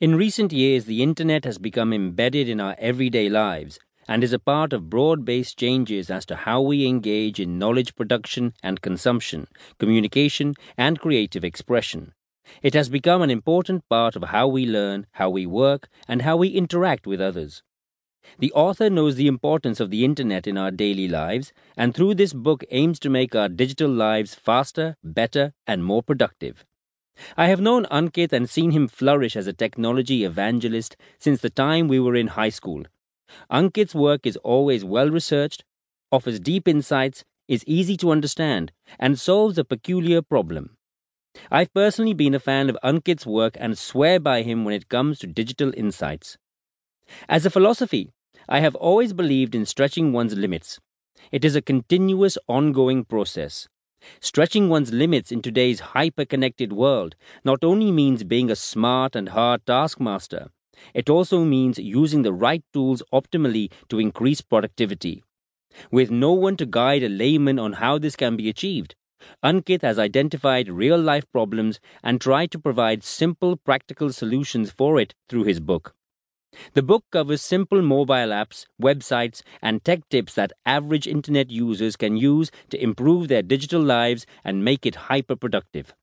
In recent years, the internet has become embedded in our everyday lives and is a part of broad based changes as to how we engage in knowledge production and consumption, communication, and creative expression. It has become an important part of how we learn, how we work, and how we interact with others. The author knows the importance of the internet in our daily lives, and through this book aims to make our digital lives faster, better, and more productive. I have known Ankit and seen him flourish as a technology evangelist since the time we were in high school. Ankit's work is always well researched, offers deep insights, is easy to understand, and solves a peculiar problem. I've personally been a fan of Ankit's work and swear by him when it comes to digital insights. As a philosophy, I have always believed in stretching one's limits. It is a continuous, ongoing process. Stretching one's limits in today's hyper connected world not only means being a smart and hard taskmaster, it also means using the right tools optimally to increase productivity. With no one to guide a layman on how this can be achieved, Ankit has identified real life problems and tried to provide simple, practical solutions for it through his book. The book covers simple mobile apps, websites, and tech tips that average internet users can use to improve their digital lives and make it hyper productive.